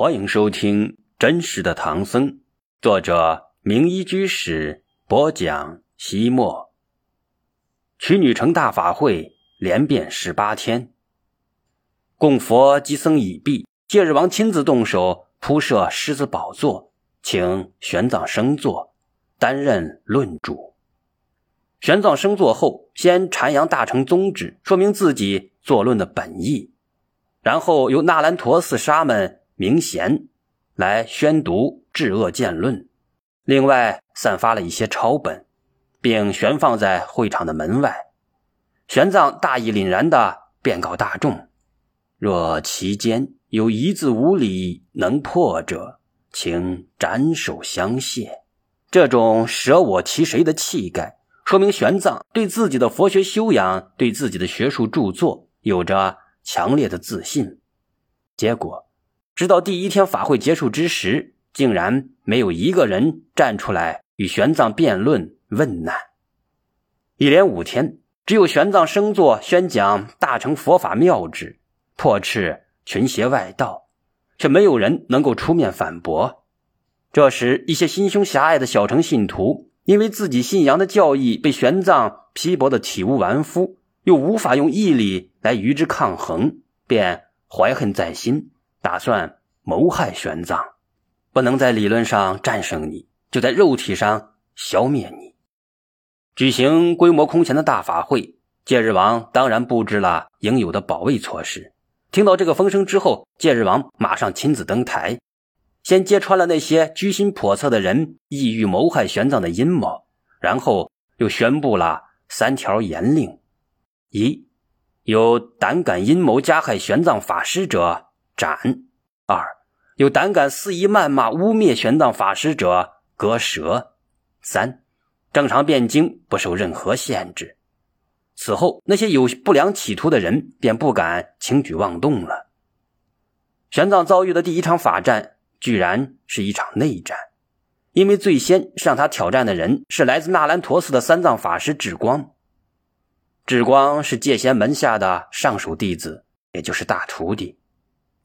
欢迎收听《真实的唐僧》，作者名医居士播讲。西末，取女成大法会连变十八天，供佛及僧已毕，戒日王亲自动手铺设狮子宝座，请玄奘升座，担任论主。玄奘升座后，先阐扬大乘宗旨，说明自己作论的本意，然后由纳兰陀寺沙门。明贤来宣读《治恶见论》，另外散发了一些抄本，并悬放在会场的门外。玄奘大义凛然地便告大众：若其间有一字无理能破者，请斩首相谢。这种舍我其谁的气概，说明玄奘对自己的佛学修养、对自己的学术著作有着强烈的自信。结果。直到第一天法会结束之时，竟然没有一个人站出来与玄奘辩论问难。一连五天，只有玄奘升座宣讲大乘佛法妙旨，破斥群邪外道，却没有人能够出面反驳。这时，一些心胸狭隘的小乘信徒，因为自己信仰的教义被玄奘批驳的体无完肤，又无法用毅力来与之抗衡，便怀恨在心。打算谋害玄奘，不能在理论上战胜你，就在肉体上消灭你。举行规模空前的大法会，戒日王当然布置了应有的保卫措施。听到这个风声之后，戒日王马上亲自登台，先揭穿了那些居心叵测的人意欲谋害玄奘的阴谋，然后又宣布了三条严令：一，有胆敢阴谋加害玄奘法师者。斩二，有胆敢肆意谩骂、污蔑玄奘法师者，割舌。三，正常辩经不受任何限制。此后，那些有不良企图的人便不敢轻举妄动了。玄奘遭遇的第一场法战，居然是一场内战，因为最先向他挑战的人是来自纳兰陀寺的三藏法师智光。智光是戒贤门下的上属弟子，也就是大徒弟。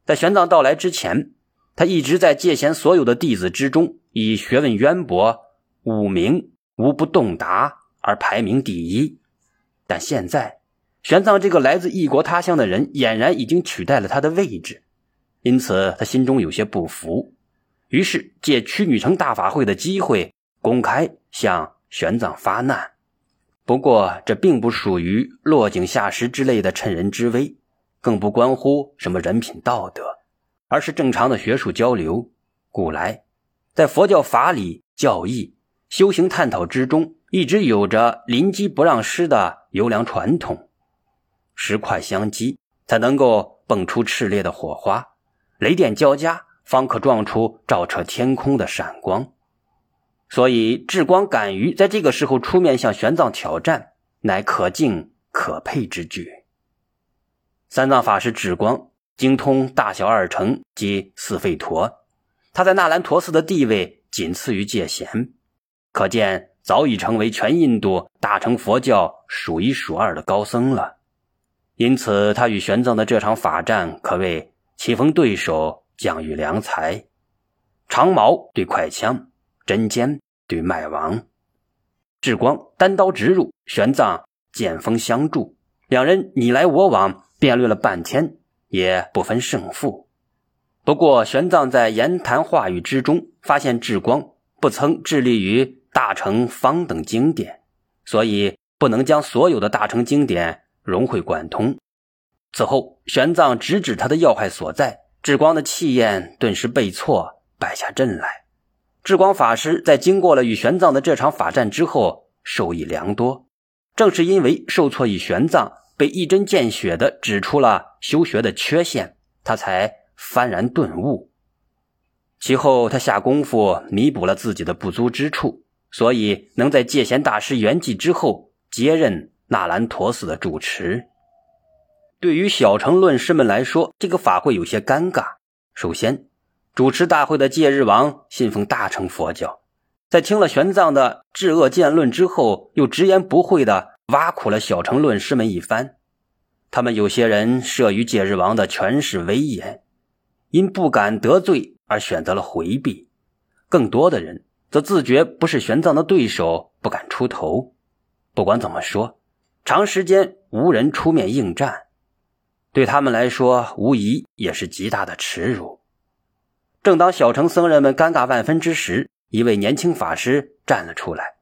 在玄奘到来之前，他一直在戒贤所有的弟子之中，以学问渊博、武名无不洞达而排名第一。但现在，玄奘这个来自异国他乡的人，俨然已经取代了他的位置，因此他心中有些不服，于是借屈女城大法会的机会，公开向玄奘发难。不过，这并不属于落井下石之类的趁人之危。更不关乎什么人品道德，而是正常的学术交流。古来，在佛教法理、教义、修行探讨之中，一直有着临机不让失的优良传统。石块相击，才能够蹦出炽烈的火花；雷电交加，方可撞出照彻天空的闪光。所以，智光敢于在这个时候出面向玄奘挑战，乃可敬可佩之举。三藏法师智光精通大小二乘及四吠陀，他在那兰陀寺的地位仅次于戒贤，可见早已成为全印度大乘佛教数一数二的高僧了。因此，他与玄奘的这场法战可谓棋逢对手，将遇良才。长矛对快枪，针尖对麦芒，智光单刀直入，玄奘剑锋相助，两人你来我往。辩论了半天，也不分胜负。不过，玄奘在言谈话语之中发现智光不曾致力于大乘方等经典，所以不能将所有的大乘经典融会贯通。此后，玄奘直指他的要害所在，智光的气焰顿时被挫，败下阵来。智光法师在经过了与玄奘的这场法战之后，受益良多。正是因为受挫于玄奘。被一针见血的指出了修学的缺陷，他才幡然顿悟。其后，他下功夫弥补了自己的不足之处，所以能在戒贤大师圆寂之后接任纳兰陀寺的主持。对于小乘论师们来说，这个法会有些尴尬。首先，主持大会的戒日王信奉大乘佛教，在听了玄奘的治恶见论之后，又直言不讳的。挖苦了小城论师们一番，他们有些人慑于戒日王的权势威严，因不敢得罪而选择了回避；更多的人则自觉不是玄奘的对手，不敢出头。不管怎么说，长时间无人出面应战，对他们来说无疑也是极大的耻辱。正当小城僧人们尴尬万分之时，一位年轻法师站了出来，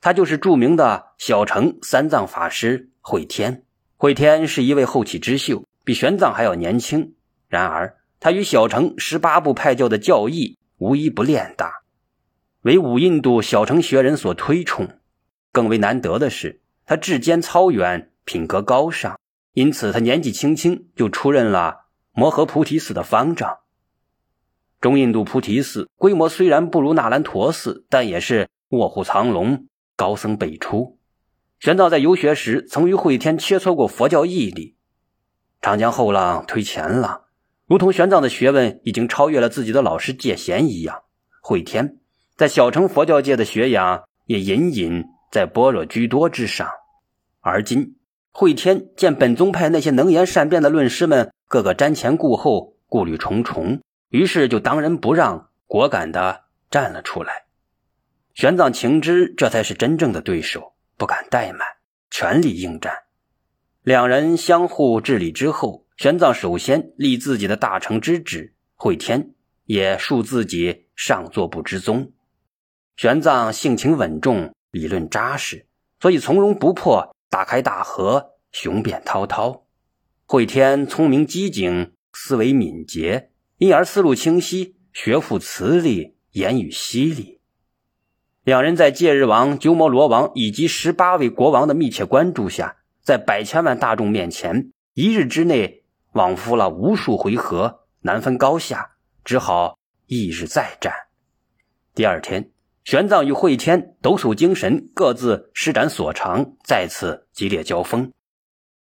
他就是著名的小乘三藏法师慧天。慧天是一位后起之秀。比玄奘还要年轻，然而他与小乘十八部派教的教义无一不练达，为五印度小乘学人所推崇。更为难得的是，他志坚操远，品格高尚，因此他年纪轻轻就出任了摩诃菩提寺的方丈。中印度菩提寺规模虽然不如那兰陀寺，但也是卧虎藏龙，高僧辈出。玄奘在游学时，曾与慧天切磋过佛教义理。长江后浪推前浪，如同玄奘的学问已经超越了自己的老师戒贤一样，慧天在小乘佛教界的学养也隐隐在般若居多之上。而今，慧天见本宗派那些能言善辩的论师们个个瞻前顾后，顾虑重重，于是就当仁不让，果敢的站了出来。玄奘情知这才是真正的对手，不敢怠慢，全力应战。两人相互治理之后，玄奘首先立自己的大成之旨，慧天也恕自己上座部之宗。玄奘性情稳重，理论扎实，所以从容不迫，大开大合，雄辩滔滔。慧天聪明机警，思维敏捷，因而思路清晰，学富词力，言语犀利。两人在戒日王、鸠摩罗王以及十八位国王的密切关注下。在百千万大众面前，一日之内往复了无数回合，难分高下，只好翌日再战。第二天，玄奘与慧天抖擞精神，各自施展所长，再次激烈交锋。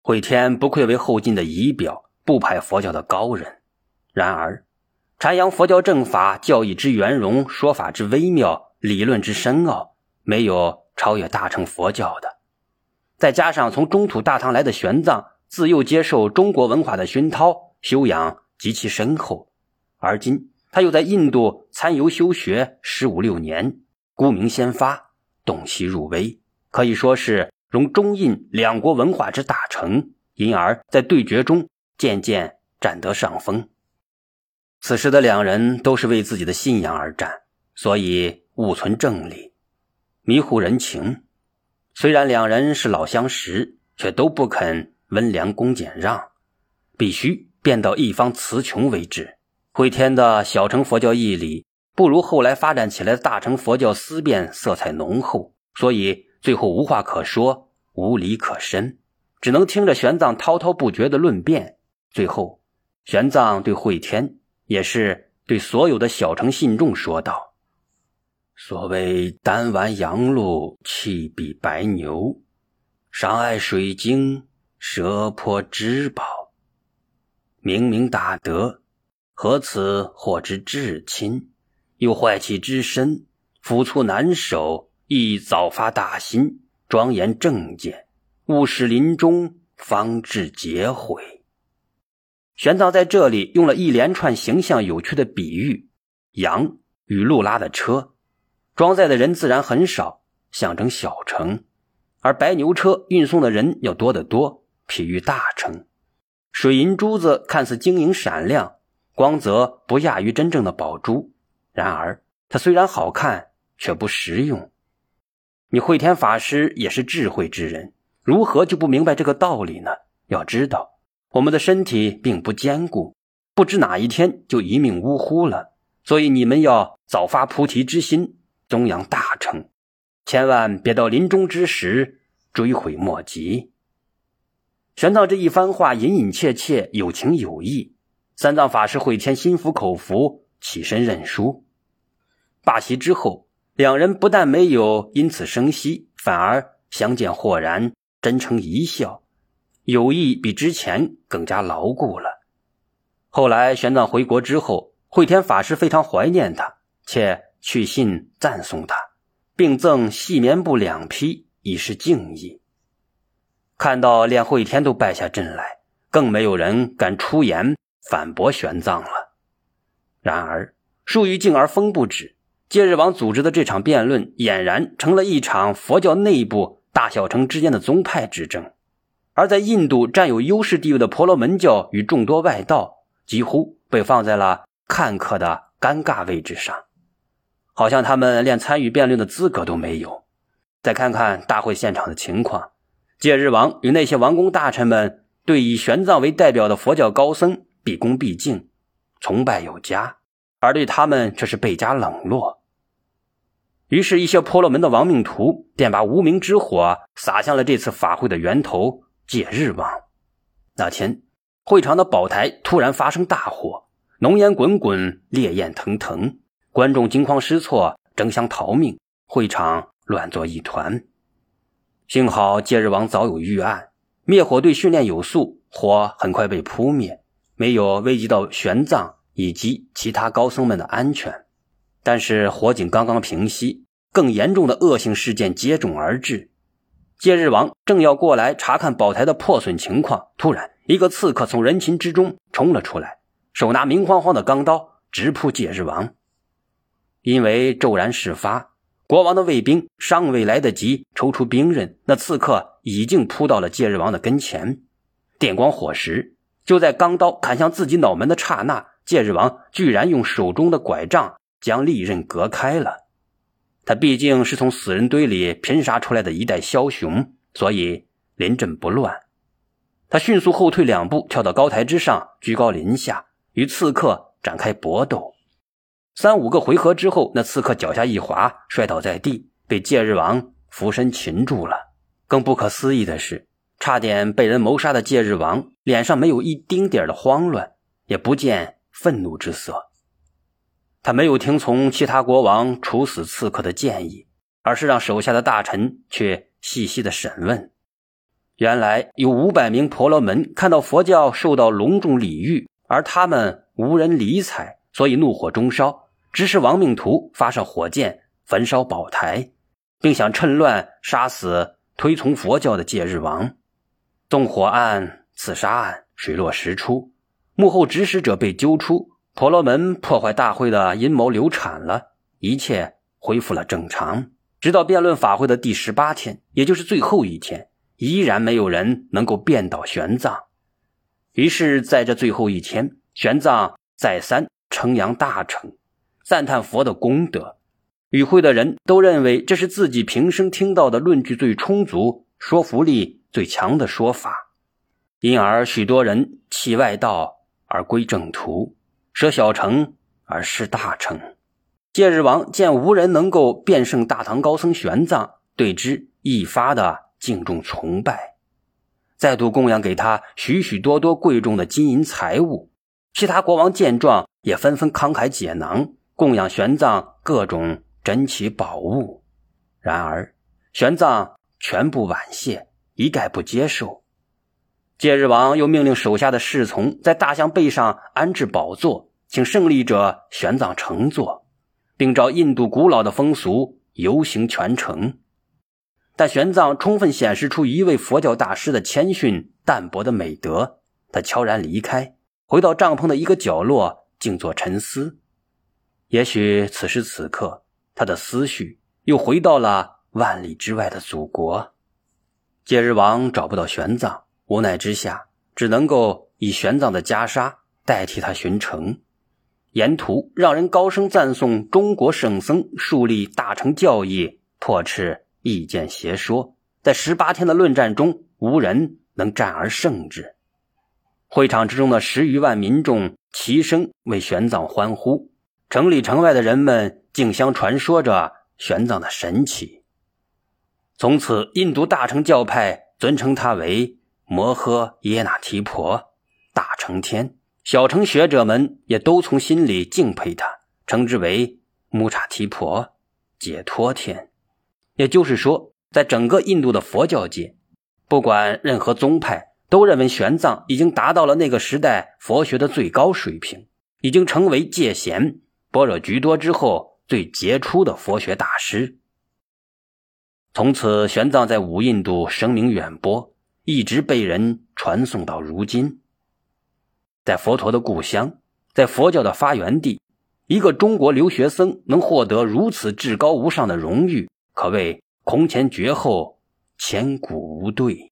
慧天不愧为后晋的仪表，不排佛教的高人。然而，阐扬佛教正法、教义之圆融、说法之微妙、理论之深奥，没有超越大乘佛教的。再加上从中土大唐来的玄奘，自幼接受中国文化的熏陶，修养极其深厚。而今他又在印度参游修学十五六年，孤名先发，洞悉入微，可以说是融中印两国文化之大成，因而，在对决中渐渐占得上风。此时的两人都是为自己的信仰而战，所以勿存正理，迷糊人情。虽然两人是老相识，却都不肯温良恭俭让，必须变到一方词穷为止。慧天的小乘佛教义理不如后来发展起来的大乘佛教思辨色彩浓厚，所以最后无话可说，无理可申，只能听着玄奘滔滔不绝的论辩。最后，玄奘对慧天，也是对所有的小乘信众说道。所谓丹丸阳鹿，气比白牛，上爱水晶，蛇颇之宝。明明大德，何此祸之至亲？又坏气之身，抚促难守，亦早发大心，庄严正见，勿使临终方至劫毁。玄奘在这里用了一连串形象有趣的比喻：羊与路拉的车。装载的人自然很少，象征小城；而白牛车运送的人要多得多，譬喻大城。水银珠子看似晶莹闪亮，光泽不亚于真正的宝珠，然而它虽然好看，却不实用。你慧天法师也是智慧之人，如何就不明白这个道理呢？要知道，我们的身体并不坚固，不知哪一天就一命呜呼了。所以你们要早发菩提之心。中央大成，千万别到临终之时追悔莫及。玄奘这一番话隐隐切切，有情有义。三藏法师慧天心服口服，起身认输。罢席之后，两人不但没有因此生息，反而相见豁然，真诚一笑，友谊比之前更加牢固了。后来玄奘回国之后，慧天法师非常怀念他，且。去信赞颂他，并赠细棉布两匹，以示敬意。看到连慧天都败下阵来，更没有人敢出言反驳玄奘了。然而，树欲静而风不止，戒日王组织的这场辩论俨然成了一场佛教内部大小乘之间的宗派之争，而在印度占有优势地位的婆罗门教与众多外道几乎被放在了看客的尴尬位置上，好像他们连参与辩论的资格都没有。再看看大会现场的情况，戒日王与那些王公大臣们对以玄奘为代表的佛教高僧毕恭毕敬。崇拜有加，而对他们却是倍加冷落。于是，一些婆罗门的亡命徒便把无名之火撒向了这次法会的源头——戒日王。那天，会场的宝台突然发生大火，浓烟滚滚，烈焰腾腾，观众惊慌失措，争相逃命，会场乱作一团。幸好戒日王早有预案，灭火队训练有素，火很快被扑灭。没有危及到玄奘以及其他高僧们的安全，但是火警刚刚平息，更严重的恶性事件接踵而至。戒日王正要过来查看宝台的破损情况，突然一个刺客从人群之中冲了出来，手拿明晃晃的钢刀直扑戒日王。因为骤然事发，国王的卫兵尚未来得及抽出兵刃，那刺客已经扑到了戒日王的跟前，电光火石。就在钢刀砍向自己脑门的刹那，戒日王居然用手中的拐杖将利刃隔开了。他毕竟是从死人堆里拼杀出来的一代枭雄，所以临阵不乱。他迅速后退两步，跳到高台之上，居高临下与刺客展开搏斗。三五个回合之后，那刺客脚下一滑，摔倒在地，被戒日王俯身擒住了。更不可思议的是。差点被人谋杀的戒日王脸上没有一丁点的慌乱，也不见愤怒之色。他没有听从其他国王处死刺客的建议，而是让手下的大臣去细细的审问。原来有五百名婆罗门看到佛教受到隆重礼遇，而他们无人理睬，所以怒火中烧，指使亡命徒发射火箭焚烧宝台，并想趁乱杀死推崇佛教的戒日王。纵火案、刺杀案水落石出，幕后指使者被揪出，婆罗门破坏大会的阴谋流产了，一切恢复了正常。直到辩论法会的第十八天，也就是最后一天，依然没有人能够辩倒玄奘。于是，在这最后一天，玄奘再三称扬大乘，赞叹佛的功德。与会的人都认为这是自己平生听到的论据最充足、说服力。最强的说法，因而许多人弃外道而归正途，舍小乘而失大乘。戒日王见无人能够辩胜大唐高僧玄奘，对之一发的敬重崇拜，再度供养给他许许多多贵重的金银财物。其他国王见状，也纷纷慷慨解囊，供养玄奘各种珍奇宝物。然而，玄奘全部婉谢。一概不接受。戒日王又命令手下的侍从在大象背上安置宝座，请胜利者玄奘乘坐，并照印度古老的风俗游行全城。但玄奘充分显示出一位佛教大师的谦逊淡泊的美德，他悄然离开，回到帐篷的一个角落，静坐沉思。也许此时此刻，他的思绪又回到了万里之外的祖国。戒日王找不到玄奘，无奈之下，只能够以玄奘的袈裟代替他巡城。沿途让人高声赞颂中国圣僧树立大乘教义，破斥意见邪说。在十八天的论战中，无人能战而胜之。会场之中的十余万民众齐声为玄奘欢呼，城里城外的人们竞相传说着玄奘的神奇。从此，印度大乘教派尊称他为摩诃耶那提婆，大乘天；小乘学者们也都从心里敬佩他，称之为穆查提婆，解脱天。也就是说，在整个印度的佛教界，不管任何宗派，都认为玄奘已经达到了那个时代佛学的最高水平，已经成为戒贤、般若居多之后最杰出的佛学大师。从此，玄奘在五印度声名远播，一直被人传颂到如今。在佛陀的故乡，在佛教的发源地，一个中国留学生能获得如此至高无上的荣誉，可谓空前绝后，千古无对。